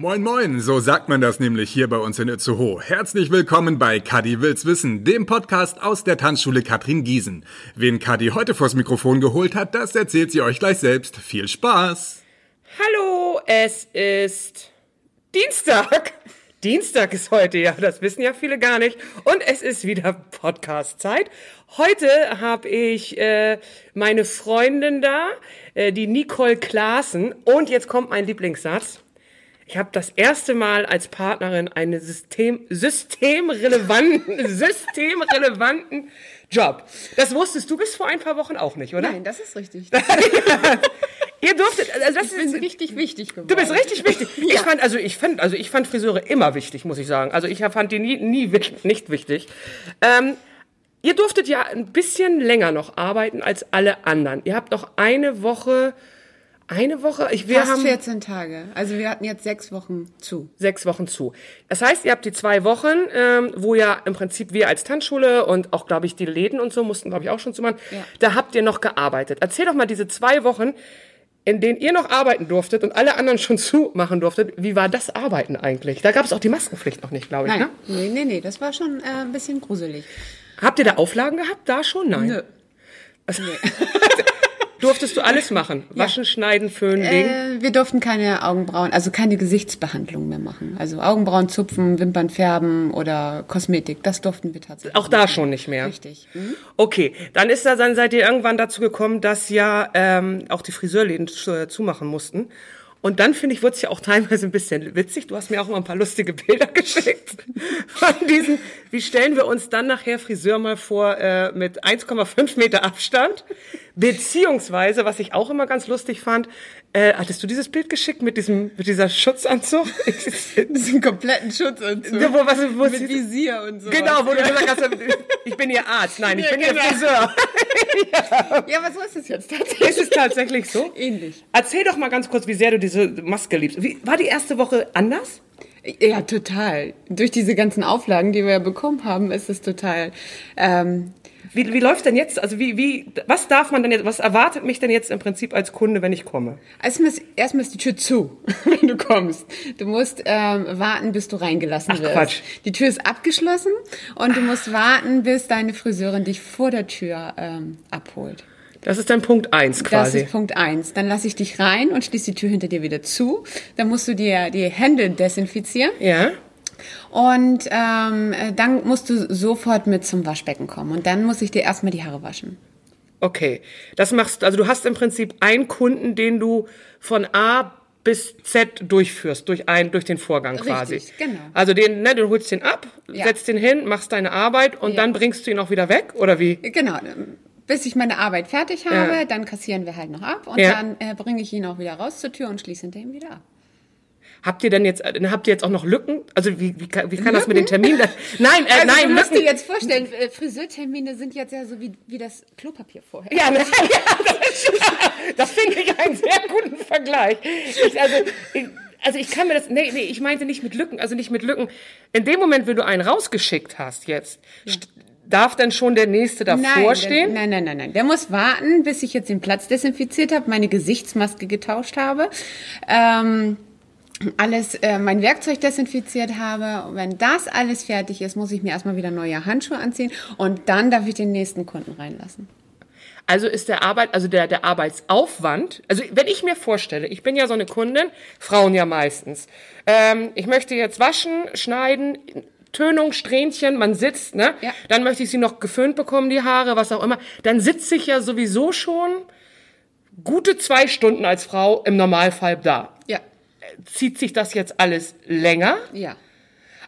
Moin moin, so sagt man das nämlich hier bei uns in Itzehoe. Herzlich willkommen bei Kadi will's wissen, dem Podcast aus der Tanzschule Katrin Giesen. Wen Kadi heute vors Mikrofon geholt hat, das erzählt sie euch gleich selbst. Viel Spaß! Hallo, es ist Dienstag. Dienstag ist heute, ja, das wissen ja viele gar nicht. Und es ist wieder Podcast-Zeit. Heute habe ich äh, meine Freundin da, äh, die Nicole Klaassen. Und jetzt kommt mein Lieblingssatz. Ich habe das erste Mal als Partnerin einen System, systemrelevanten, systemrelevanten Job. Das wusstest du bis vor ein paar Wochen auch nicht, oder? Nein, das ist richtig. Ihr durftet, also das Ich bin ist richtig wichtig geworden. Du bist richtig wichtig. Ich fand, also ich fand, also ich fand Friseure immer wichtig, muss ich sagen. Also ich fand die nie, nie nicht wichtig. Ähm, ihr durftet ja ein bisschen länger noch arbeiten als alle anderen. Ihr habt noch eine Woche, eine Woche, ich, wir Fast haben 14 Tage. Also wir hatten jetzt sechs Wochen zu. sechs Wochen zu. Das heißt, ihr habt die zwei Wochen, ähm, wo ja im Prinzip wir als Tanzschule und auch, glaube ich, die Läden und so mussten, glaube ich, auch schon zu machen. Ja. Da habt ihr noch gearbeitet. Erzähl doch mal diese zwei Wochen, in denen ihr noch arbeiten durftet und alle anderen schon zumachen durftet. Wie war das Arbeiten eigentlich? Da gab es auch die Maskenpflicht noch nicht, glaube ich. Nein, Ne? nee, nee, nee, das war schon äh, ein bisschen gruselig. Habt ihr da Auflagen gehabt? Da schon? Nein. Nö. Durftest du alles machen? Waschen, schneiden, föhnen, legen? Äh, wir durften keine Augenbrauen, also keine Gesichtsbehandlung mehr machen. Also Augenbrauen zupfen, Wimpern färben oder Kosmetik, das durften wir tatsächlich. Auch da nicht. schon nicht mehr. Richtig. Mhm. Okay, dann ist da, dann seid ihr irgendwann dazu gekommen, dass ja ähm, auch die Friseurläden zu- äh, zumachen mussten. Und dann finde ich, wurde es ja auch teilweise ein bisschen witzig. Du hast mir auch mal ein paar lustige Bilder geschickt von diesen. Wie stellen wir uns dann nachher Friseur mal vor äh, mit 1,5 Meter Abstand? Beziehungsweise, was ich auch immer ganz lustig fand, äh, hattest du dieses Bild geschickt mit diesem mit dieser Schutzanzug? Diesen kompletten Schutzanzug. Ja, wo- was- wo mit sieht- Visier und so. genau, wo du gesagt hast, ich bin ihr Arzt. Nein, ich Ja, bin ihr genau. Friseur. Ja, aber so ist es jetzt tatsächlich. Ist es tatsächlich so? Ähnlich. Erzähl doch mal ganz kurz, wie sehr du diese Maske liebst. Wie, war die erste Woche anders? Ja, total. Durch diese ganzen Auflagen, die wir ja bekommen haben, ist es total. Ähm, Wie, wie läuft denn jetzt? Also wie, wie, was darf man denn jetzt, was erwartet mich denn jetzt im Prinzip als Kunde, wenn ich komme? Erstmal ist, erstmal ist die Tür zu, wenn du kommst. Du musst ähm, warten, bis du reingelassen Ach, wirst. Quatsch. Die Tür ist abgeschlossen und du musst warten, bis deine Friseurin dich vor der Tür ähm, abholt. Das ist dann Punkt eins Das quasi. ist Punkt eins. Dann lasse ich dich rein und schließe die Tür hinter dir wieder zu. Dann musst du dir die Hände desinfizieren ja. Und ähm, äh, dann musst du sofort mit zum Waschbecken kommen. Und dann muss ich dir erstmal die Haare waschen. Okay. Das machst, also du hast im Prinzip einen Kunden, den du von A bis Z durchführst, durch einen, durch den Vorgang quasi. Richtig, genau. Also den, ne, du holst den ab, Ja. setzt den hin, machst deine Arbeit und Ja. dann bringst du ihn auch wieder weg, oder wie? Genau. Bis ich meine Arbeit fertig habe, Ja. dann kassieren wir halt noch ab und dann äh, bringe ich ihn auch wieder raus zur Tür und schließe hinter ihm wieder ab. Habt ihr denn jetzt, äh, habt ihr jetzt auch noch Lücken? Also wie, wie, kann- wie kann das mit den Terminen? Nein, äh, Also nein, du musst dir Lücken. jetzt vorstellen, äh, Friseurtermine sind jetzt ja so wie, wie das Klopapier vorher. Ja, ne? ja das, das finde ich einen sehr guten Vergleich. Ich, also, ich, also ich kann mir das, nee, nee, ich meinte nicht mit Lücken, also nicht mit Lücken. In dem Moment, wenn du einen rausgeschickt hast jetzt, st- darf dann schon der nächste davor Nein, stehen? der, nein, nein, nein, nein. Der muss warten, bis ich jetzt den Platz desinfiziert habe, meine Gesichtsmaske getauscht habe, ähm, alles, äh, mein Werkzeug desinfiziert habe. Und wenn das alles fertig ist, muss ich mir erstmal wieder neue Handschuhe anziehen und dann darf ich den nächsten Kunden reinlassen. Also ist der Arbeit, also der, der Arbeitsaufwand, also wenn ich mir vorstelle, ich bin ja so eine Kundin, Frauen ja meistens, ähm, ich möchte jetzt waschen, schneiden, Tönung, Strähnchen, man sitzt, ne? Ja. Dann möchte ich sie noch geföhnt bekommen, die Haare, was auch immer. Dann sitze ich ja sowieso schon gute zwei Stunden als Frau im Normalfall da. Ja, Zieht sich das jetzt alles länger? ja.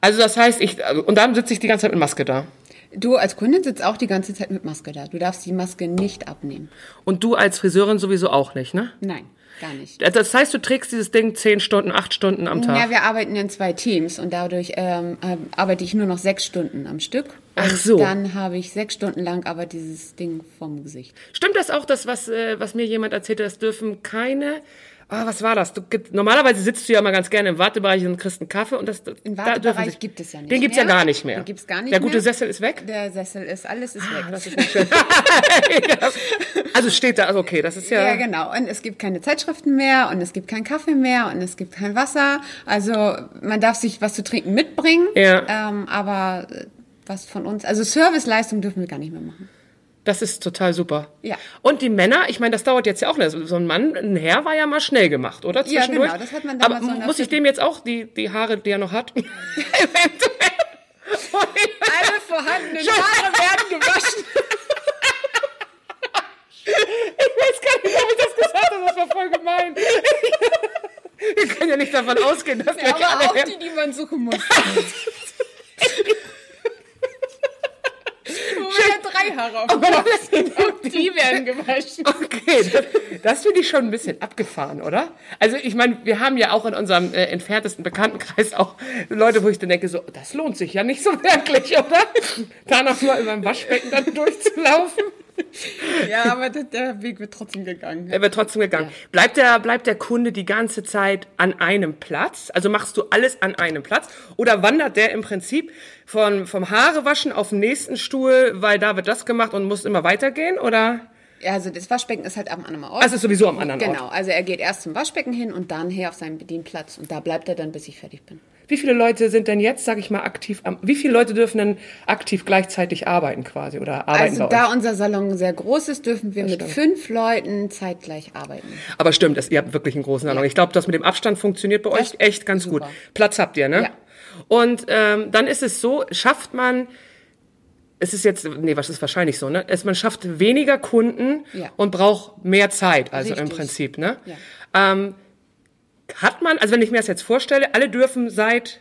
Also das heißt, ich, und dann sitze ich die ganze Zeit mit Maske da. Du als Kundin sitzt auch die ganze Zeit mit Maske da. Du darfst die Maske nicht abnehmen. Und du als Friseurin sowieso auch nicht, ne? Nein, gar nicht. Das heißt, du trägst dieses Ding zehn Stunden, acht Stunden am Tag. Ja, wir arbeiten in zwei Teams und dadurch ähm, ähm, arbeite ich nur noch sechs Stunden am Stück. Ach und so. Dann habe ich sechs Stunden lang aber dieses Ding vom Gesicht. Stimmt das auch, das, was, äh, was mir jemand erzählte, das dürfen keine Ah, was war das? Du, normalerweise sitzt du ja mal ganz gerne im Wartebereich und kriegst einen Kaffee und das Im da Wartebereich sich- gibt es ja nicht Den gibt's ja mehr. gar nicht mehr. Den gibt's gar nicht Der gute mehr. Sessel ist weg. Der Sessel ist, alles ist weg. Das ist nicht schön. also steht da, also okay, das ist ja. Ja, genau. Und es gibt keine Zeitschriften mehr und es gibt keinen Kaffee mehr und es gibt kein Wasser. Also man darf sich was zu trinken mitbringen. Ja. Ähm, aber was von uns, also Serviceleistung dürfen wir gar nicht mehr machen. Das ist total super. Ja. Und die Männer, ich meine, das dauert jetzt ja auch nicht. So ein Mann, ein Herr war ja mal schnell gemacht, oder? Ja, Zwischendurch. genau, das hat man Aber damals so in der muss ich dem jetzt auch die, die Haare, die er noch hat? Eventuell. Alle vorhandenen Haare werden gewaschen. Ich weiß gar nicht, ob ich das gesagt habe, das war voll gemein. Wir können ja nicht davon ausgehen, dass gleich Aber alle auch die, die man suchen muss. Wo wir ja drei Haare auf Kopf sind. Auch die werden gewaschen. Okay, das, das finde ich schon ein bisschen abgefahren, oder? Also ich meine, wir haben ja auch in unserem äh, entferntesten Bekanntenkreis auch Leute, wo ich dann denke, so, das lohnt sich ja nicht so wirklich, oder? Da noch mal über ein Waschbecken dann durchzulaufen. Ja, aber der- Weg wird trotzdem gegangen. Er wird trotzdem gegangen. Bleibt der, bleibt der Kunde die ganze Zeit an einem Platz? Also machst du alles an einem Platz? Oder wandert der im Prinzip von, vom Haarewaschen auf den nächsten Stuhl, weil da wird das gemacht und muss immer weitergehen? Oder? Ja, also das Waschbecken ist halt am anderen Ort. Also ist sowieso am anderen Genau, Ort. also er geht erst zum Waschbecken hin und dann her auf seinen Bedienplatz und da bleibt er dann, bis ich fertig bin. Wie viele Leute sind denn jetzt, sag ich mal, aktiv am, wie viele Leute dürfen denn aktiv gleichzeitig arbeiten quasi oder arbeiten Also da euch? unser Salon sehr groß ist, dürfen wir mit fünf Leuten zeitgleich arbeiten. Aber stimmt, das, ihr habt wirklich einen großen Salon. Ich glaube, das mit dem Abstand funktioniert bei euch echt ganz super. gut. Platz habt ihr, ne? Ja. Und ähm, dann ist es so, schafft man, es ist jetzt, nee, was ist wahrscheinlich so, ne? Es, man schafft weniger Kunden Ja. und braucht mehr Zeit, also im Richtig. Prinzip, ne? Ja. Ähm, hat man, also wenn ich mir das jetzt vorstelle, alle dürfen seit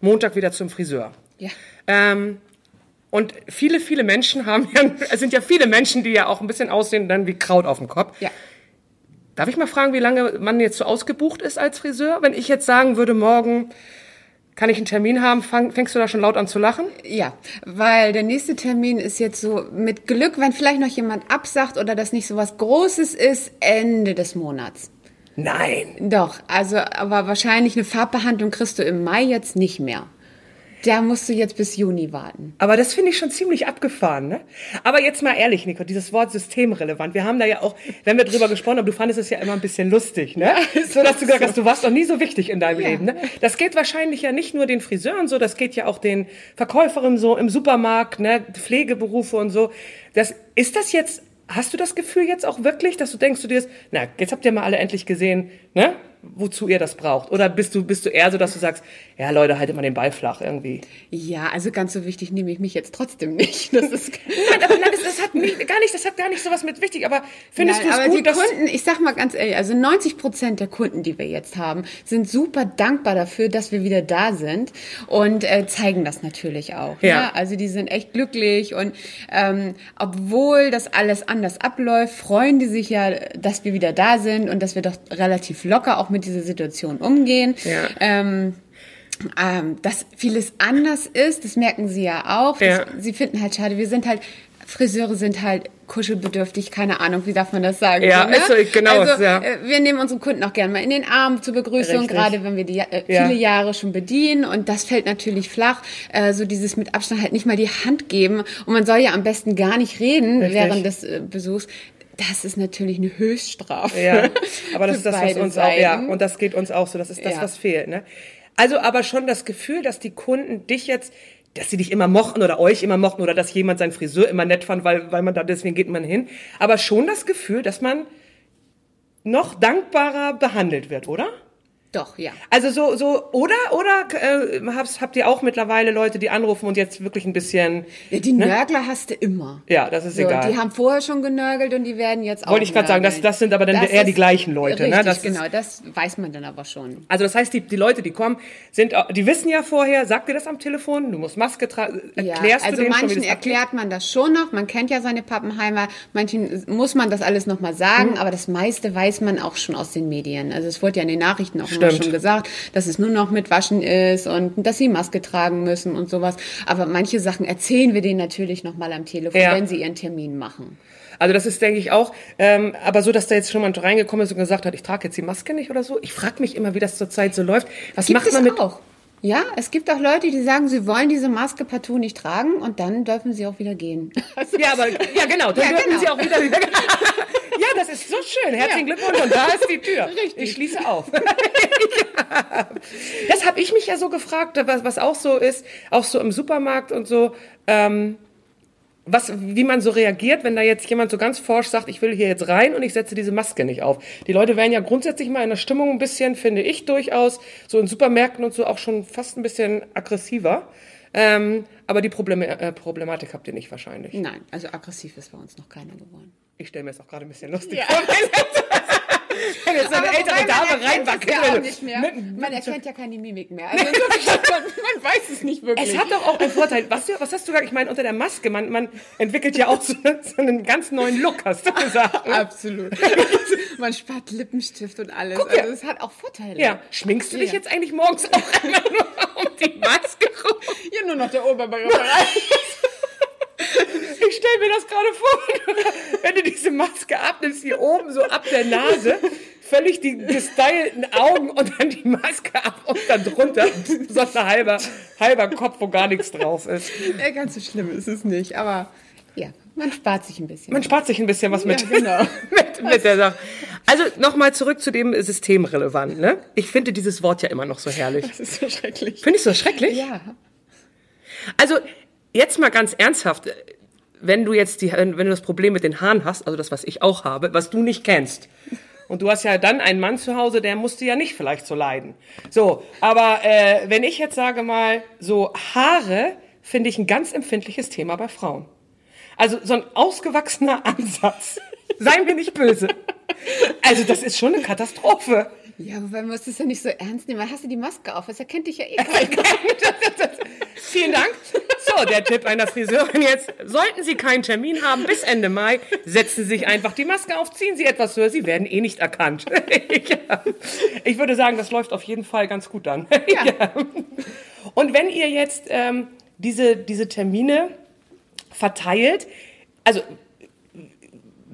Montag wieder zum Friseur. Ja. Ähm, und viele, viele Menschen haben ja, es sind ja viele Menschen, die ja auch ein bisschen aussehen dann wie Kraut auf dem Kopf. Ja. Darf ich mal fragen, wie lange man jetzt so ausgebucht ist als Friseur? Wenn ich jetzt sagen würde, morgen kann ich einen Termin haben, fang, fängst du da schon laut an zu lachen? Ja, weil der nächste Termin ist jetzt so mit Glück, wenn vielleicht noch jemand absagt oder das nicht so was Großes ist, Ende des Monats. Nein. Doch, also aber wahrscheinlich eine Farbbehandlung kriegst du im Mai jetzt nicht mehr. Da musst du jetzt bis Juni warten. Aber das finde ich schon ziemlich abgefahren, ne? Aber jetzt mal ehrlich, Nico, dieses Wort systemrelevant. Wir haben da ja auch, wenn wir drüber gesprochen haben, du fandest es ja immer ein bisschen lustig, ne? so, dass du gesagt hast, du warst doch nie so wichtig in deinem Ja. Leben, ne? Das geht wahrscheinlich ja nicht nur den Friseuren so, das geht ja auch den Verkäuferinnen so im Supermarkt, ne? Pflegeberufe und so. Das, ist das jetzt, hast du das Gefühl jetzt auch wirklich, dass du denkst, du dir, na, jetzt habt ihr mal alle endlich gesehen, ne? Wozu ihr das braucht? Oder bist du, bist du eher so, dass du sagst, ja, Leute, haltet mal den Ball flach irgendwie? Ja, also ganz so wichtig nehme ich mich jetzt trotzdem nicht. Das ist Nein, aber nein, das, das hat nicht, gar nicht, das hat gar nicht sowas mit wichtig. Aber findest du es gut, die dass Kunden, ich sag mal ganz ehrlich, also 90 Prozent der Kunden, die wir jetzt haben, sind super dankbar dafür, dass wir wieder da sind und äh, zeigen das natürlich auch. Ja. Ne? Also die sind echt glücklich und ähm, obwohl das alles anders abläuft, freuen die sich ja, dass wir wieder da sind und dass wir doch relativ locker auch mit dieser Situation umgehen. Ja. Ähm, ähm, dass vieles anders ist, das merken sie ja auch. Ja. Das, sie finden halt schade. Wir sind halt, Friseure sind halt kuschelbedürftig, keine Ahnung, wie darf man das sagen? Ja, so, ne? ist so, genau, Also, ja. äh, wir nehmen unsere Kunden auch gerne mal in den Arm zur Begrüßung, Richtig. gerade wenn wir die äh, Ja. viele Jahre schon bedienen und das fällt natürlich flach. Äh, so dieses mit Abstand halt nicht mal die Hand geben und man soll ja am besten gar nicht reden Richtig. während des äh, Besuchs. Das ist natürlich eine Höchststrafe. Ja, aber das ist das, was uns auch, ja, und das geht uns auch so. Das ist das, Ja. was fehlt, ne? Also, aber schon das Gefühl, dass die Kunden dich jetzt, dass sie dich immer mochten oder euch immer mochten oder dass jemand seinen Friseur immer nett fand, weil, weil man da, deswegen geht man hin. Aber schon das Gefühl, dass man noch dankbarer behandelt wird, oder? Doch, ja. Also so, so, oder, oder äh, habt, habt ihr auch mittlerweile Leute, die anrufen und jetzt wirklich ein bisschen, Ja, die Nörgler hast du immer. ja, das ist So, egal. die haben vorher schon genörgelt und die werden jetzt auch Wollte ich gerade sagen, das- das sind aber dann eher die gleichen Leute, ne? Richtig, Das ist- genau, das weiß man dann aber schon. Also das heißt, die, die Leute, die kommen, sind, auch- die wissen ja vorher, sagt dir das am Telefon, du musst Maske tragen, erklärst also du denen schon, wie manchen das abgeht? erklärt man das schon noch, man kennt ja seine Pappenheimer, manchen muss man das alles nochmal sagen, Hm. aber das meiste weiß man auch schon aus den Medien. Also es wurde ja in den Nachrichten auch Stimmt. schon gesagt, dass es nur noch mit Waschen ist und dass sie Maske tragen müssen und sowas. Aber manche Sachen erzählen wir denen natürlich nochmal am Telefon, Ja. wenn sie ihren Termin machen. Also das ist, denke ich, auch, ähm, aber so, dass da jetzt schon mal reingekommen ist und gesagt hat, ich trage jetzt die Maske nicht oder so. Ich frage mich immer, wie das zurzeit so läuft. Was Gibt macht man mit... auch? Ja, es gibt auch Leute, die sagen, sie wollen diese Maske partout nicht tragen und dann dürfen sie auch wieder gehen. Ja, aber ja genau, dann Ja, dürfen genau. Sie auch wieder. ja, das ist so schön. Herzlichen Glückwunsch und da ist die Tür. Richtig. Ich schließe auf. ja. Das habe ich mich ja so gefragt, was, was auch so ist, auch so im Supermarkt und so. Ähm, was, wie man so reagiert, wenn da jetzt jemand so ganz forsch sagt, ich will hier jetzt rein und ich setze diese Maske nicht auf. Die Leute werden ja grundsätzlich mal in der Stimmung ein bisschen, finde ich durchaus, so in Supermärkten und so auch schon fast ein bisschen aggressiver. Ähm, aber die Probleme, äh, Problematik habt ihr nicht wahrscheinlich. Nein, also aggressiv ist bei uns noch keiner geworden. Ich stelle mir das auch gerade ein bisschen lustig Ja. vor. Wenn jetzt eine ältere Dame reinwackelt. Ja. Man erkennt ja keine Mimik mehr. Also man, weiß es nicht wirklich. Es hat doch auch einen Vorteil. Was, was hast du gesagt? Ich meine, unter der Maske, man, man entwickelt ja auch so, so einen ganz neuen Look, hast du gesagt. ne? Absolut. man spart Lippenstift und alles. Guck ja. Also es hat auch Vorteile. Ja, schminkst du dich Ja. jetzt eigentlich morgens auch immer nur um die Maske rum? Hier nur noch der Oberbereich. Ich stelle mir das gerade vor, diese Maske abnimmst, hier oben so ab der Nase, völlig die gestylten Augen und dann die Maske ab und dann drunter so ein halber, halber Kopf, wo gar nichts drauf ist. ja, ganz so schlimm ist es nicht. Aber ja, man spart sich ein bisschen. Man spart sich ein bisschen was mit, Ja, genau. mit, mit der Sache. Also nochmal zurück zu dem systemrelevant. Ne? Ich finde dieses Wort ja immer noch so herrlich. das ist so schrecklich. Finde ich so schrecklich? Ja. Also jetzt mal ganz ernsthaft, wenn du jetzt die, wenn du das Problem mit den Haaren hast, also das, was ich auch habe, was du nicht kennst. Und du hast ja dann einen Mann zu Hause, der musste ja nicht vielleicht so leiden. So, aber äh, wenn ich jetzt sage mal, so Haare finde ich ein ganz empfindliches Thema bei Frauen. Also so ein ausgewachsener Ansatz. Sei mir nicht böse. Also das ist schon eine Katastrophe. Ja, aber man muss es ja nicht so ernst nehmen. weil Hast du die Maske auf? Das erkennt dich ja eh keiner. Vielen Dank. So, der Tipp einer Friseurin jetzt. Sollten Sie keinen Termin haben bis Ende Mai, setzen Sie sich einfach die Maske auf, ziehen Sie etwas höher, Sie werden eh nicht erkannt. ja. Ich würde sagen, das läuft auf jeden Fall ganz gut dann. Ja. Und wenn ihr jetzt ähm, diese, diese Termine verteilt, also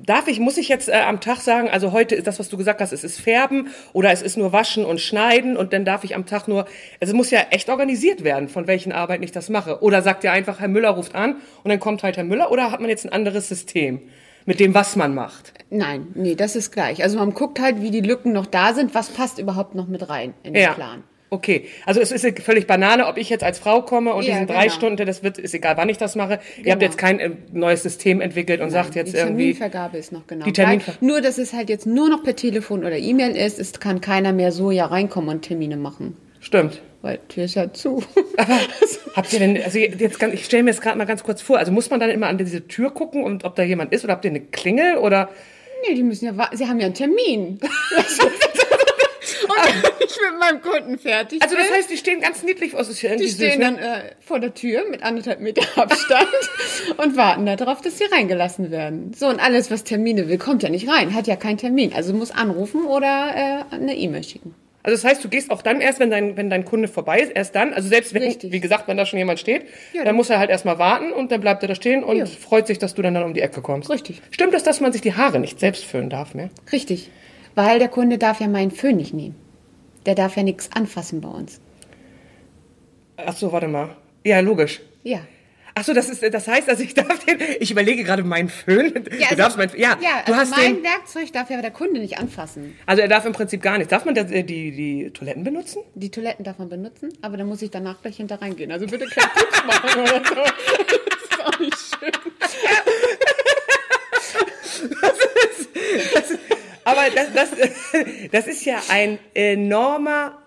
Darf ich, muss ich jetzt äh, am Tag sagen, also heute ist das, was du gesagt hast, es ist Färben oder es ist nur Waschen und Schneiden und dann darf ich am Tag nur, also es muss ja echt organisiert werden, von welchen Arbeiten ich das mache. Oder sagt ihr einfach, Herr Müller ruft an und dann kommt halt Herr Müller oder hat man jetzt ein anderes System mit dem, was man macht? Nein, nee, das ist gleich. Also man guckt halt, wie die Lücken noch da sind. Was passt überhaupt noch mit rein in den Plan? Okay, also es ist völlig Banane, ob ich jetzt als Frau komme und Ja, diesen drei genau. Stunden, das wird, ist egal, wann ich das mache. Ihr habt Genau. jetzt kein äh, neues System entwickelt und sagt jetzt die irgendwie. Terminvergabe ist noch genau Die. Terminver- Nur, dass es halt jetzt nur noch per Telefon oder E-Mail ist. Es kann keiner mehr so ja reinkommen und Termine machen. Stimmt. Weil Tür ist ja zu. Aber habt ihr denn, also jetzt ganz, ich stelle mir das gerade mal ganz kurz vor, also muss man dann immer an diese Tür gucken und ob da jemand ist oder habt ihr eine Klingel oder? nee, die müssen ja. Sie haben ja einen Termin. ich mit meinem Kunden fertig Also das heißt, die stehen ganz niedlich aus. Das ist ja die stehen süß, ne? dann äh, vor der Tür mit anderthalb Meter Abstand und warten darauf, dass sie reingelassen werden. So, und alles, was Termine will, kommt ja nicht rein, hat ja keinen Termin. Also muss anrufen oder äh, eine E-Mail schicken. Also das heißt, du gehst auch dann erst, wenn dein, wenn dein Kunde vorbei ist, erst dann. Also selbst wenn, Richtig. wie gesagt, wenn da schon jemand steht, Ja, dann muss er halt erstmal warten und dann bleibt er da stehen und Ja. freut sich, dass du dann, dann um die Ecke kommst. Richtig. Stimmt es, dass man sich die Haare nicht selbst föhnen darf mehr? Richtig. Weil der Kunde darf ja meinen Föhn nicht nehmen. Der darf ja nichts anfassen bei uns. Ach so, warte mal. Ja, logisch. Ja. Ach so, das ist, das heißt, also ich darf den, ich überlege gerade meinen Föhn. Ja, du also- darfst mein, ja, ja du also hast mein den, Werkzeug darf ja der Kunde nicht anfassen. also er darf im Prinzip gar nicht. Darf man da, äh, die, die Toiletten benutzen? Die Toiletten darf man benutzen, aber dann muss ich danach gleich hinter reingehen. Also bitte kein Putz machen oder so. Das ist auch nicht schön. Aber das, das, das ist ja ein enormer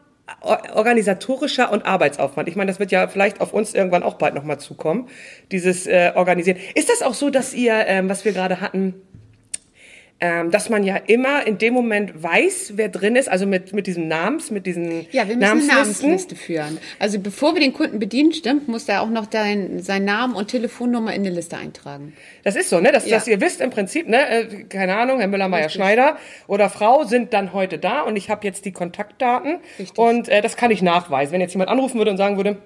or- organisatorischer und Arbeitsaufwand. Ich meine, das wird ja vielleicht auf uns irgendwann auch bald nochmal zukommen, dieses äh, Organisieren. Ist das auch so, dass ihr, ähm, was wir gerade hatten, ähm, dass man ja immer in dem Moment weiß, wer drin ist, also mit, mit diesem Namens, mit diesen Ja, wir müssen eine Namenslisten? Namensliste führen. Also bevor wir den Kunden bedienen, stimmt, muss er auch noch dein, seinen Namen und Telefonnummer in die Liste eintragen. Das ist so, ne? Dass, Ja. dass ihr wisst im Prinzip, ne, äh, keine Ahnung, Herr Müller-Meyer-Schneider oder Frau sind dann heute da und ich habe jetzt die Kontaktdaten Richtig. und äh, das kann ich nachweisen. Wenn jetzt jemand anrufen würde und sagen würde,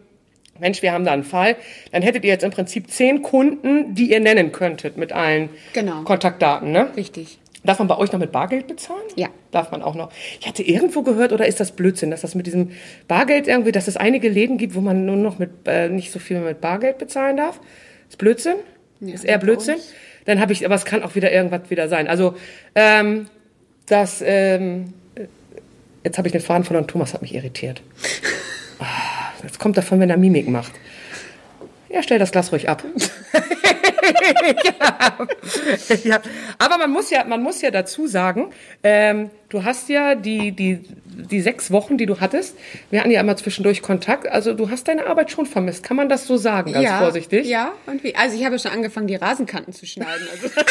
Mensch, wir haben da einen Fall, dann hättet ihr jetzt im Prinzip zehn Kunden, die ihr nennen könntet mit allen Genau. Kontaktdaten, ne? Richtig. Darf man bei euch noch mit Bargeld bezahlen? Ja. Darf man auch noch. Ich hatte irgendwo gehört, oder ist das Blödsinn, dass das mit diesem Bargeld irgendwie, dass es einige Läden gibt, wo man nur noch mit äh, nicht so viel mit Bargeld bezahlen darf? Ist Blödsinn? ist eher Blödsinn? Dann habe ich, aber es kann auch wieder irgendwas wieder sein. Also, ähm, das, ähm, jetzt habe ich den Faden verloren. Thomas hat mich irritiert. Ah, Jetzt kommt davon, wenn er Mimik macht. Ja, stell das Glas ruhig ab. ja, aber man muss ja, man muss ja dazu sagen, ähm, du hast ja die, die, die sechs Wochen, die du hattest, wir hatten ja immer zwischendurch Kontakt, also du hast deine Arbeit schon vermisst. Kann man das so sagen, ganz ja, vorsichtig? Ja, und wie? Also ich habe schon angefangen, die Rasenkanten zu schneiden. Also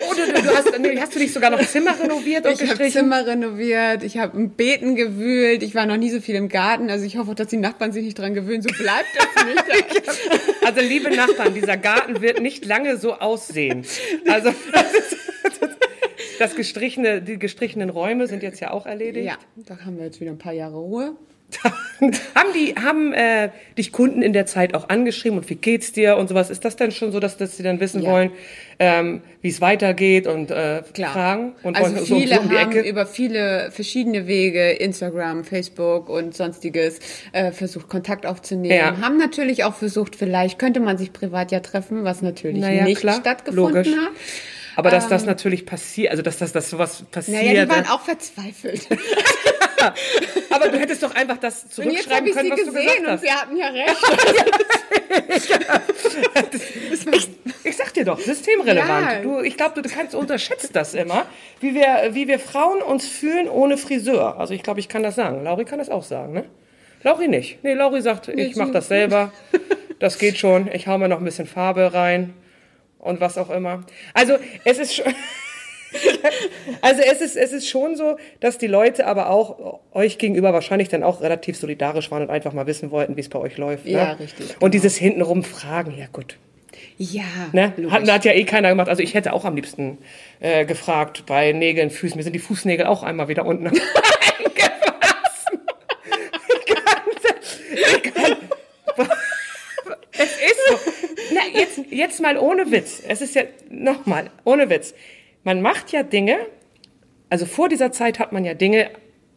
Oh, du, hast, nee, hast du nicht sogar noch Zimmer renoviert und ich habe gestrichen? Zimmer renoviert, ich habe ein Beeten gewühlt, ich war noch nie so viel im Garten. Also ich hoffe, dass die Nachbarn sich nicht dran gewöhnen. So bleibt das nicht. Also liebe Nachbarn, dieser Garten wird nicht lange so aussehen. Also das, das gestrichene, die gestrichenen Räume sind jetzt ja auch erledigt. ja, da haben wir jetzt wieder ein paar Jahre Ruhe. haben die, haben äh, dich Kunden in der Zeit auch angeschrieben und wie geht's dir und sowas? Ist das denn schon so, dass, dass sie dann wissen Ja. wollen, ähm, wie es weitergeht und äh, Klar. fragen? Und also wollen viele so um haben Ecke? über viele verschiedene Wege, Instagram, Facebook und sonstiges, äh, versucht Kontakt aufzunehmen. Ja. Haben natürlich auch versucht, vielleicht könnte man sich privat ja treffen, was natürlich Naja, nicht klar, stattgefunden logisch. hat. Aber dass das natürlich passiert, also dass das dass sowas passiert. Naja, die waren auch verzweifelt. aber du hättest doch einfach das Und zurückschreiben ich können, sie was du gesagt gesehen und hast. sie hatten ja recht. Ich, ich sag dir doch, systemrelevant. Ja. Du, ich glaube, du kannst unterschätzt das immer, wie wir, wie wir Frauen uns fühlen ohne Friseur. Also ich glaube, ich kann das sagen. Lauri kann das auch sagen, ne? Lauri nicht. Nee, Lauri sagt, ich mache das selber. Das geht schon. Ich hau mir noch ein bisschen Farbe rein und was auch immer. Also es ist schon. Also es ist, es ist schon so, dass die Leute aber auch euch gegenüber wahrscheinlich dann auch relativ solidarisch waren und einfach mal wissen wollten, wie es bei euch läuft. Ne? Ja, richtig, Und dieses hintenrum Fragen, ja gut. Ja, Ne? Hat, hat ja eh keiner gemacht. Also ich hätte auch am liebsten äh, gefragt bei Nägeln, Füßen. Mir sind die Fußnägel auch einmal wieder unten. es ist so. Na, jetzt, jetzt mal ohne Witz. Es ist ja, nochmal, ohne Witz. Man macht ja Dinge, also vor dieser Zeit hat man ja Dinge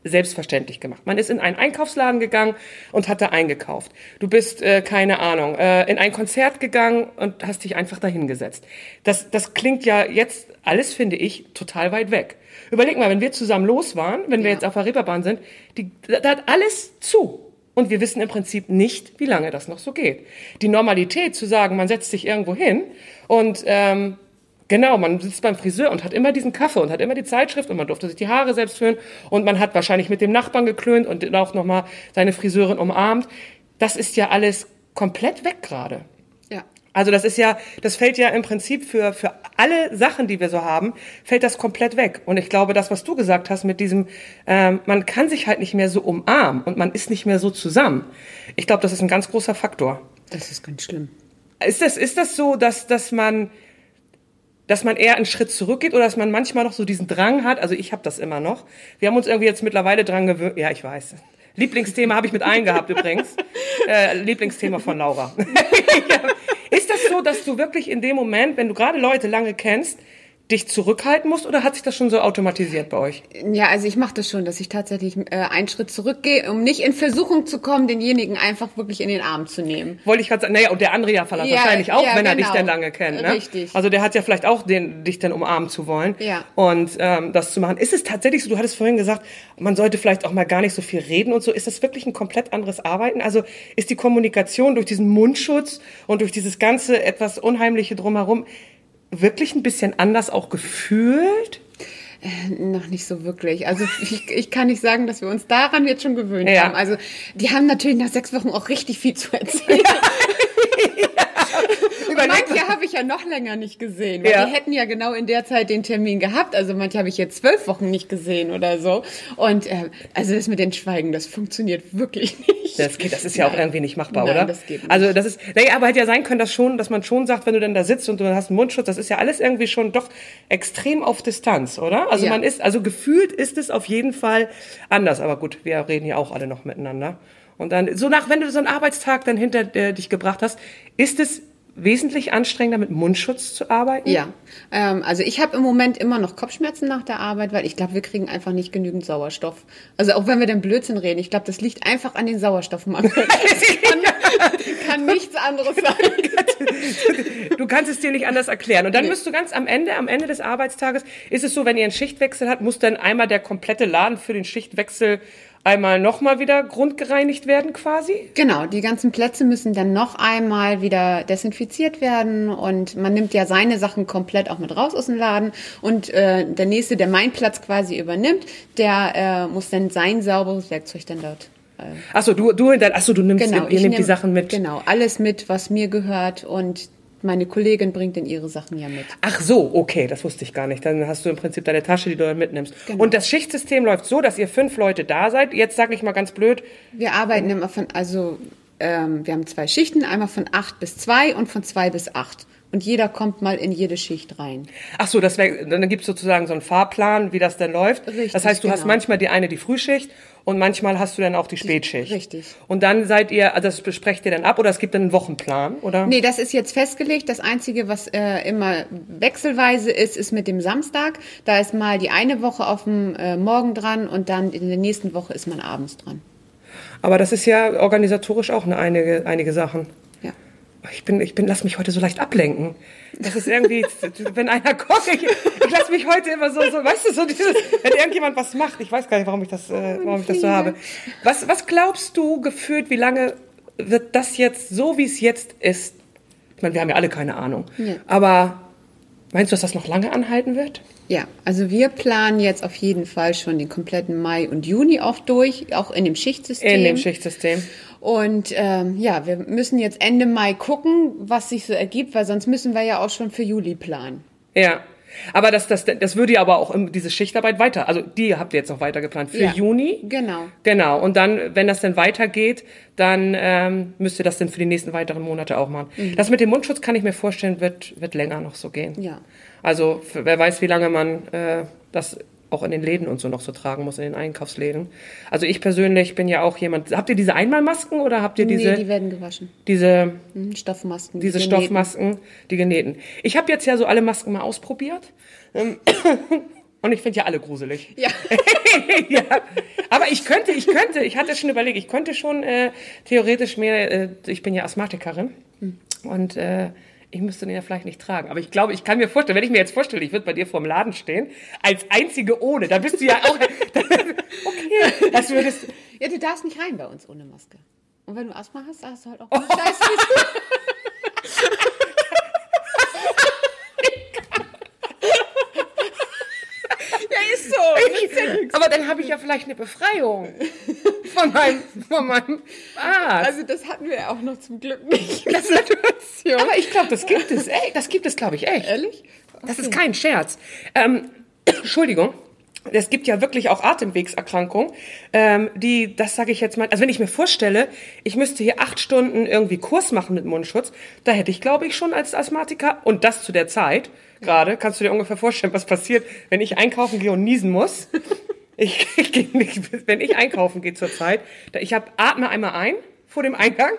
selbstverständlich gemacht. Man ist in einen Einkaufsladen gegangen und hat da eingekauft. Du bist, äh, keine Ahnung, äh, in ein Konzert gegangen und hast dich einfach dahingesetzt. Das, das klingt ja jetzt alles, finde ich, total weit weg. Überleg mal, wenn wir zusammen los waren, wenn wir Ja. jetzt auf der Reeperbahn sind, die, da da hat alles zu. Und wir wissen im Prinzip nicht, wie lange das noch so geht. Die Normalität zu sagen, man setzt sich irgendwo hin und ähm, Genau, man sitzt beim Friseur und hat immer diesen Kaffee und hat immer die Zeitschrift und man durfte sich die Haare selbst führen und man hat wahrscheinlich mit dem Nachbarn geklönt und auch nochmal seine Friseurin umarmt. Das ist ja alles komplett weg gerade. Ja. Also das ist ja, das fällt ja im Prinzip für, für alle Sachen, die wir so haben, fällt das komplett weg. Und ich glaube, das, was du gesagt hast mit diesem, ähm, man kann sich halt nicht mehr so umarmen und man ist nicht mehr so zusammen. Ich glaube, das ist ein ganz großer Faktor. Das ist ganz schlimm. Ist das, ist das so, dass, dass man, dass man eher einen Schritt zurückgeht oder dass man manchmal noch so diesen Drang hat? Also ich habe das immer noch. Wir haben uns irgendwie jetzt mittlerweile dran gewöhnt. Ja, ich weiß. Lieblingsthema habe ich mit eingehabt übrigens. Äh, Lieblingsthema von Laura. Ist das so, dass du wirklich in dem Moment, wenn du gerade Leute lange kennst, dich zurückhalten musst oder hat sich das schon so automatisiert bei euch? Ja, also ich mache das schon, dass ich tatsächlich äh, einen Schritt zurückgehe, um nicht in Versuchung zu kommen, denjenigen einfach wirklich in den Arm zu nehmen. Wollte ich gerade sagen, naja, und der andere ja Ja, wahrscheinlich auch, ja, wenn er dich genau. denn lange kennt. Ne? Richtig. Also der hat ja vielleicht auch den, dich dann umarmen zu wollen Ja. und ähm, das zu machen. Ist es tatsächlich so, du hattest vorhin gesagt, man sollte vielleicht auch mal gar nicht so viel reden und so. Ist das wirklich ein komplett anderes Arbeiten? Also ist die Kommunikation durch diesen Mundschutz und durch dieses ganze etwas Unheimliche drumherum wirklich ein bisschen anders auch gefühlt? Noch nicht so wirklich. Also ich, ich kann nicht sagen, dass wir uns daran jetzt schon gewöhnt Ja. haben. Also die haben natürlich nach sechs Wochen auch richtig viel zu erzählen. überleg manche habe ich ja noch länger nicht gesehen, weil Ja. die hätten ja genau in der Zeit den Termin gehabt. Also manche habe ich jetzt zwölf Wochen nicht gesehen oder so. Und äh, also das mit den Schweigen, das funktioniert wirklich nicht. Das geht, das ist ja auch irgendwie nicht machbar, Nein, oder? das geht nicht. Also das ist, naja, aber hätte ja sein können, dass schon, dass man schon sagt, wenn du dann da sitzt und du hast einen Mundschutz, das ist ja alles irgendwie schon doch extrem auf Distanz, oder? Also Ja. man ist, also gefühlt ist es auf jeden Fall anders. Aber gut, wir reden ja auch alle noch miteinander. Und dann, so nach, wenn du so einen Arbeitstag dann hinter äh, dich gebracht hast, ist es wesentlich anstrengender, mit Mundschutz zu arbeiten? Ja, ähm, also ich habe im Moment immer noch Kopfschmerzen nach der Arbeit, weil ich glaube, wir kriegen einfach nicht genügend Sauerstoff. Also auch wenn wir den Blödsinn reden, ich glaube, das liegt einfach an den Sauerstoffmangel. kann, kann nichts anderes sein. Du kannst es dir nicht anders erklären. Und dann müsst du ganz am Ende, am Ende des Arbeitstages, ist es so, wenn ihr einen Schichtwechsel habt, muss dann einmal der komplette Laden für den Schichtwechsel einmal nochmal wieder grundgereinigt werden quasi? Genau, die ganzen Plätze müssen dann noch einmal wieder desinfiziert werden und man nimmt ja seine Sachen komplett auch mit raus aus dem Laden und äh, der nächste, der meinen Platz quasi übernimmt, der äh, muss dann sein sauberes Werkzeug dann dort. Äh, Achso, du, du, achso, du nimmst, genau, ihr nehmt die nehm- Sachen mit. Genau, alles mit, was mir gehört und meine Kollegin bringt dann ihre Sachen ja mit. Ach so, okay, das wusste ich gar nicht. Dann hast du im Prinzip deine Tasche, die du dann mitnimmst. Genau. Und das Schichtsystem läuft so, dass ihr fünf Leute da seid. Jetzt sage ich mal ganz blöd, Wir arbeiten immer von, also ähm, wir haben zwei Schichten, einmal von acht bis zwei und von zwei bis acht. Und jeder kommt mal in jede Schicht rein. Ach so, das wär, dann gibt es sozusagen so einen Fahrplan, wie das denn läuft. Richtig, das heißt, du hast genau. manchmal die eine die Frühschicht und manchmal hast du dann auch die Spätschicht. richtig. Und dann seid ihr, also das besprecht ihr dann ab oder es gibt dann einen Wochenplan, oder? Nee, das ist jetzt festgelegt. Das Einzige, was äh, immer wechselweise ist, ist mit dem Samstag. Da ist mal die eine Woche auf dem äh, Morgen dran und dann in der nächsten Woche ist man abends dran. Aber das ist ja organisatorisch auch eine, einige, einige Sachen. Ich bin, ich bin, lass mich heute so leicht ablenken. Das ist irgendwie, wenn einer kocht, ich, ich lasse mich heute immer so, so, weißt du, so dieses, wenn irgendjemand was macht, ich weiß gar nicht, warum ich das, äh, warum ich das so habe. Was, was glaubst du gefühlt, wie lange wird das jetzt, so wie es jetzt ist? Ich meine, wir haben ja alle keine Ahnung. Ja. Aber meinst du, dass das noch lange anhalten wird? Ja, also wir planen jetzt auf jeden Fall schon den kompletten Mai und Juni auch durch, auch in dem Schichtsystem. In dem Schichtsystem. Und ähm, ja, wir müssen jetzt Ende Mai gucken, was sich so ergibt, weil sonst müssen wir ja auch schon für Juli planen. Ja. Aber das, das, das würde ja aber auch diese Schichtarbeit weiter, also die habt ihr jetzt noch weiter geplant für Ja. Juni. Genau. Genau. Und dann, wenn das dann weitergeht, dann ähm, müsst ihr das dann für die nächsten weiteren Monate auch machen. Das mit dem Mundschutz kann ich mir vorstellen, wird, wird länger noch so gehen. Ja. Also wer weiß, wie lange man äh, das auch in den Läden und so noch so tragen muss, in den Einkaufsläden. Also ich persönlich bin ja auch jemand. Habt ihr diese Einmalmasken oder habt ihr diese, nee, die werden gewaschen. diese Mhm, Stoffmasken. diese genähten. Stoffmasken, die genähten. Ich habe jetzt ja so alle Masken mal ausprobiert. Ähm, Und ich finde ja alle gruselig. Ja. ja. Aber ich könnte, ich könnte, ich hatte schon überlegt, ich könnte schon äh, theoretisch mehr, äh, ich bin ja Asthmatikerin und äh, ich müsste den ja vielleicht nicht tragen. Aber ich glaube, ich kann mir vorstellen, wenn ich mir jetzt vorstelle, ich würde bei dir vor dem Laden stehen, als einzige ohne, da bist du ja auch, okay, das würdest, Ja, du darfst nicht rein bei uns ohne Maske. Und wenn du Asthma hast, hast du halt auch eine Scheiße. ja, ist so. aber dann habe ich ja vielleicht eine Befreiung von meinem, von meinem Arzt. Also das hatten wir auch noch zum Glück nicht in der Situation. Aber ich glaube, das gibt es, ey, das gibt es, glaube ich, echt. Ehrlich? Das ist kein Scherz. Ähm, Entschuldigung. Es gibt ja wirklich auch Atemwegserkrankungen, ähm, die, das sage ich jetzt mal, also wenn ich mir vorstelle, ich müsste hier acht Stunden irgendwie Kurs machen mit Mundschutz, da hätte ich, glaube ich, schon als Asthmatiker, und das zu der Zeit, gerade, kannst du dir ungefähr vorstellen, was passiert, wenn ich einkaufen gehe und niesen muss. Ich, ich gehe nicht, wenn ich einkaufen gehe zur Zeit, da, ich hab, atme einmal ein vor dem Eingang,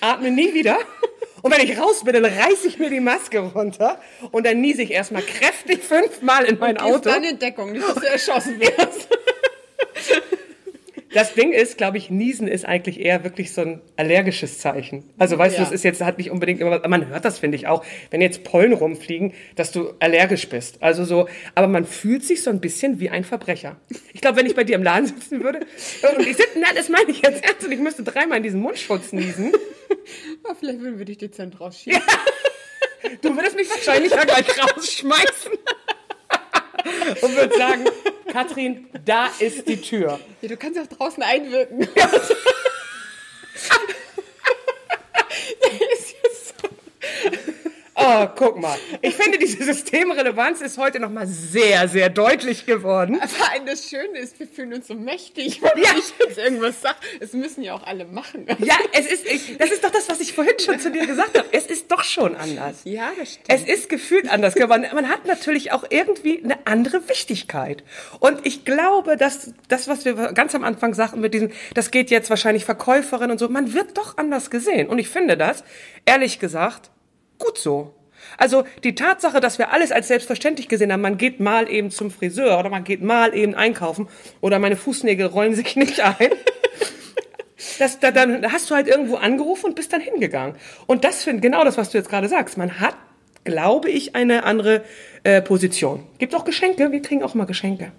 atme nie wieder. Und wenn ich raus bin, dann reiße ich mir die Maske runter und dann niese ich erstmal kräftig fünfmal in mein Ist Auto. dann in Deckung, nicht, dass du erschossen wirst. Das Ding ist, glaube ich, Niesen ist eigentlich eher wirklich so ein allergisches Zeichen. Also weißt du, Ja. das ist jetzt, hat nicht unbedingt immer, man hört das, finde ich auch, wenn jetzt Pollen rumfliegen, dass du allergisch bist. Also so, aber man fühlt sich so ein bisschen wie ein Verbrecher. Ich glaube, wenn ich bei dir im Laden sitzen würde und ich sitze, nein, das meine ich jetzt ernst und ich müsste dreimal in diesen Mundschutz niesen, Ja, vielleicht würden wir dich dezent rausschieben. du würdest mich wahrscheinlich ja gleich rausschmeißen. Und würde sagen, Katrin, da ist die Tür. Ja, du kannst auch draußen einwirken. ist ja so. Oh, guck mal. Ich finde, diese Systemrelevanz ist heute nochmal sehr, sehr deutlich geworden. Vor allem das Schöne ist, wir fühlen uns so mächtig, wenn Ja. ich jetzt irgendwas sage. Es müssen ja auch alle machen. Ja, es ist, ich, das ist doch das, was ich vorhin schon zu dir gesagt habe. Es ist doch schon anders. Ja, das stimmt. Es ist gefühlt anders geworden. Man hat natürlich auch irgendwie eine andere Wichtigkeit. Und ich glaube, dass das, was wir ganz am Anfang sagten mit diesem, das geht jetzt wahrscheinlich Verkäuferin und so, man wird doch anders gesehen. Und ich finde das, ehrlich gesagt, gut so. Also die Tatsache, dass wir alles als selbstverständlich gesehen haben, man geht mal eben zum Friseur oder man geht mal eben einkaufen oder meine Fußnägel rollen sich nicht ein. Das, da, dann hast du halt irgendwo angerufen und bist dann hingegangen. Und das finde genau das, was du jetzt gerade sagst. Man hat, glaube ich, eine andere äh, Position. Gibt auch Geschenke. Wir kriegen auch mal Geschenke.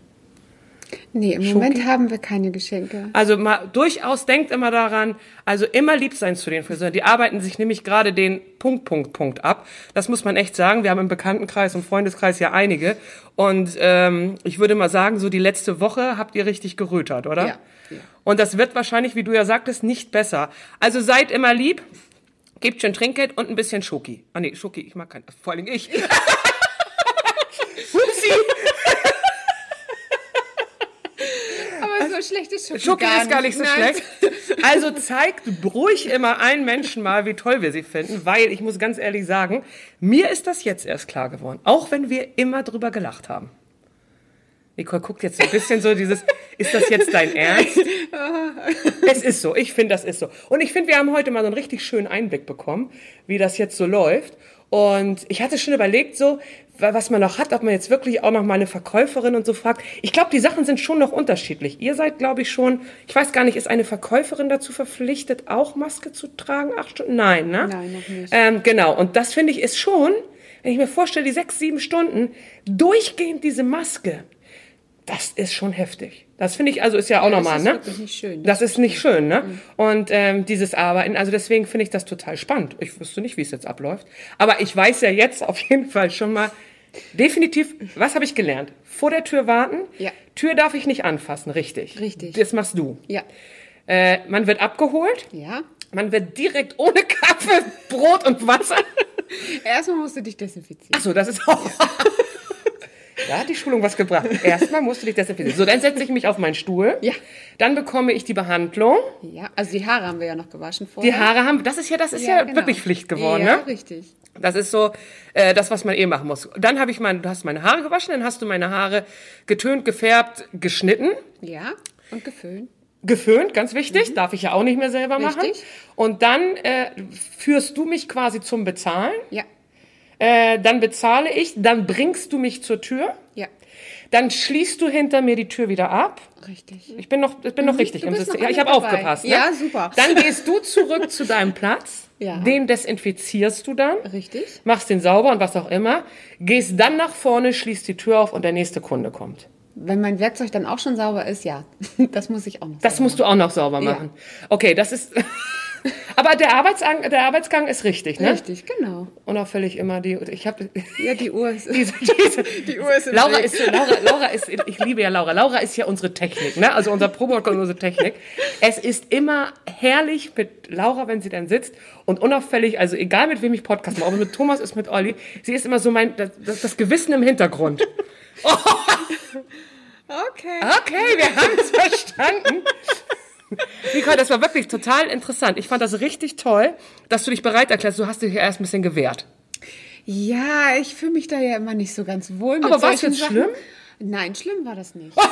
Nee, im Moment haben wir keine Geschenke. Also mal durchaus denkt immer daran, also immer lieb sein zu den Friseuren. Die arbeiten sich nämlich gerade den Punkt, Punkt, Punkt ab. Das muss man echt sagen. Wir haben im Bekanntenkreis und Freundeskreis ja einige. Und ähm, ich würde mal sagen, so die letzte Woche habt ihr richtig gerötert, oder? Ja, ja. Und das wird wahrscheinlich, wie du ja sagtest, nicht besser. Also seid immer lieb. Gebt schön Trinkgeld und ein bisschen Schoki. Ah nee, Schoki, ich mag keinen. Vor allem ich. Hupsi. Aber so schlecht ist Schoki, Schoki ist gar nicht so Nein. schlecht. Also zeigt ruhig immer allen Menschen mal, wie toll wir sie finden, weil ich muss ganz ehrlich sagen, mir ist das jetzt erst klar geworden, auch wenn wir immer drüber gelacht haben. Nicole guckt jetzt so ein bisschen so dieses, ist das jetzt dein Ernst? Es ist so, ich finde, das ist so. Und ich finde, wir haben heute mal so einen richtig schönen Einblick bekommen, wie das jetzt so läuft. Und ich hatte schon überlegt, so, wa- was man noch hat, ob man jetzt wirklich auch noch mal eine Verkäuferin und so fragt. Ich glaube, die Sachen sind schon noch unterschiedlich. Ihr seid, glaube ich, schon, ich weiß gar nicht, ist eine Verkäuferin dazu verpflichtet, auch Maske zu tragen? Acht Stunden? Nein, ne? Nein, noch nicht. Ähm, genau, und das finde ich ist schon, wenn ich mir vorstelle, die sechs, sieben Stunden durchgehend diese Maske, das ist schon heftig. Das finde ich, also ist ja auch normal, ist ne? wirklich nicht schön. Das ist nicht schön, ne? Und ähm, dieses Arbeiten, also deswegen finde ich das total spannend. Ich wüsste nicht, wie es jetzt abläuft. Aber ich weiß ja jetzt auf jeden Fall schon mal definitiv, was habe ich gelernt? Vor der Tür warten. Ja. Tür darf ich nicht anfassen, richtig. Richtig. Das machst du. Ja. Äh, man wird abgeholt. Ja. Man wird direkt ohne Kaffee, Brot und Wasser. Erstmal musst du dich desinfizieren. Ach so, das ist auch. Da hat die Schulung was gebracht. Erstmal musst du dich desinfizieren. So, dann setze ich mich auf meinen Stuhl. Ja. Dann bekomme ich die Behandlung. Ja, also die Haare haben wir ja noch gewaschen vorher. Die Haare haben, das ist ja, das ist ja, genau. wirklich Pflicht geworden, Ja, ne? richtig. Das ist so äh, das, was man eh machen muss. Dann habe ich meine, du hast meine Haare gewaschen, dann hast du meine Haare getönt, gefärbt, geschnitten, Ja, und geföhnt. geföhnt, ganz wichtig, darf ich ja auch nicht mehr selber machen. Mhm. Richtig. Und dann äh, führst du mich quasi zum Bezahlen. Ja, Äh, dann bezahle ich, dann bringst du mich zur Tür. ja, Dann schließt du hinter mir die Tür wieder ab. richtig. Ich bin noch, ich bin noch richtig du im System. Ja, ich habe aufgepasst. Ne? Ja, super. Dann gehst du zurück zu deinem Platz. Ja. Den desinfizierst du dann. Richtig. Machst den sauber und was auch immer. Gehst dann nach vorne, schließt die Tür auf und der nächste Kunde kommt. Wenn mein Werkzeug dann auch schon sauber ist, ja, das muss ich auch noch. Das musst du auch noch sauber Ja. machen. Okay, das ist. Aber der, Arbeitsgang, der Arbeitsgang ist richtig, ne? Richtig, genau. Unauffällig immer die. Ich habe Ja, die Uhr ist. diese, diese, Die Uhr ist Laura Dreh. ist, Laura, Laura ist, ich liebe ja Laura. Laura ist ja unsere Technik, ne? Also unser Probework und unsere Technik. Es ist immer herrlich mit Laura, wenn sie dann sitzt und unauffällig, also egal mit wem ich Podcast mache, ob es mit Thomas ist, mit Olli, sie ist immer so mein, das, das, das Gewissen im Hintergrund. Okay. Okay, wir haben es verstanden. Nicole, das war wirklich total interessant. Ich fand das richtig toll, dass du dich bereit erklärst. Du hast dich ja erst ein bisschen gewehrt. Ja, ich fühle mich da ja immer nicht so ganz wohl. Mit Aber war's solchen jetzt Sachen. schlimm? Nein, schlimm war das nicht.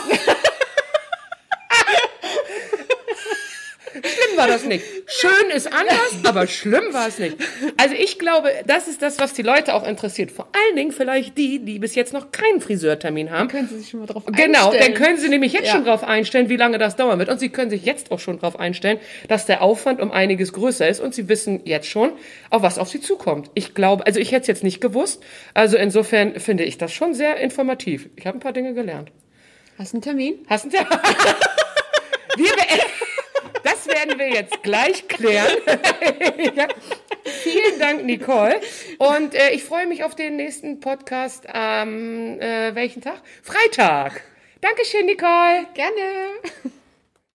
Schlimm war das nicht. Schön ist anders, aber schlimm war es nicht. Also ich glaube, das ist das, was die Leute auch interessiert. Vor allen Dingen vielleicht die, die bis jetzt noch keinen Friseurtermin haben. Können Sie sich schon mal drauf Genau, einstellen. dann können Sie nämlich jetzt Ja. schon drauf einstellen, wie lange das dauern wird. Und Sie können sich jetzt auch schon drauf einstellen, dass der Aufwand um einiges größer ist. Und Sie wissen jetzt schon, auf was auf Sie zukommt. Ich glaube, also ich hätte es jetzt nicht gewusst. Also insofern finde ich das schon sehr informativ. Ich habe ein paar Dinge gelernt. Hast du einen Termin? Hast du wir, be- Das werden wir jetzt gleich klären. ja. Vielen Dank, Nicole. Und äh, ich freue mich auf den nächsten Podcast am äh, welchen Tag? Freitag. Dankeschön, Nicole. Gerne.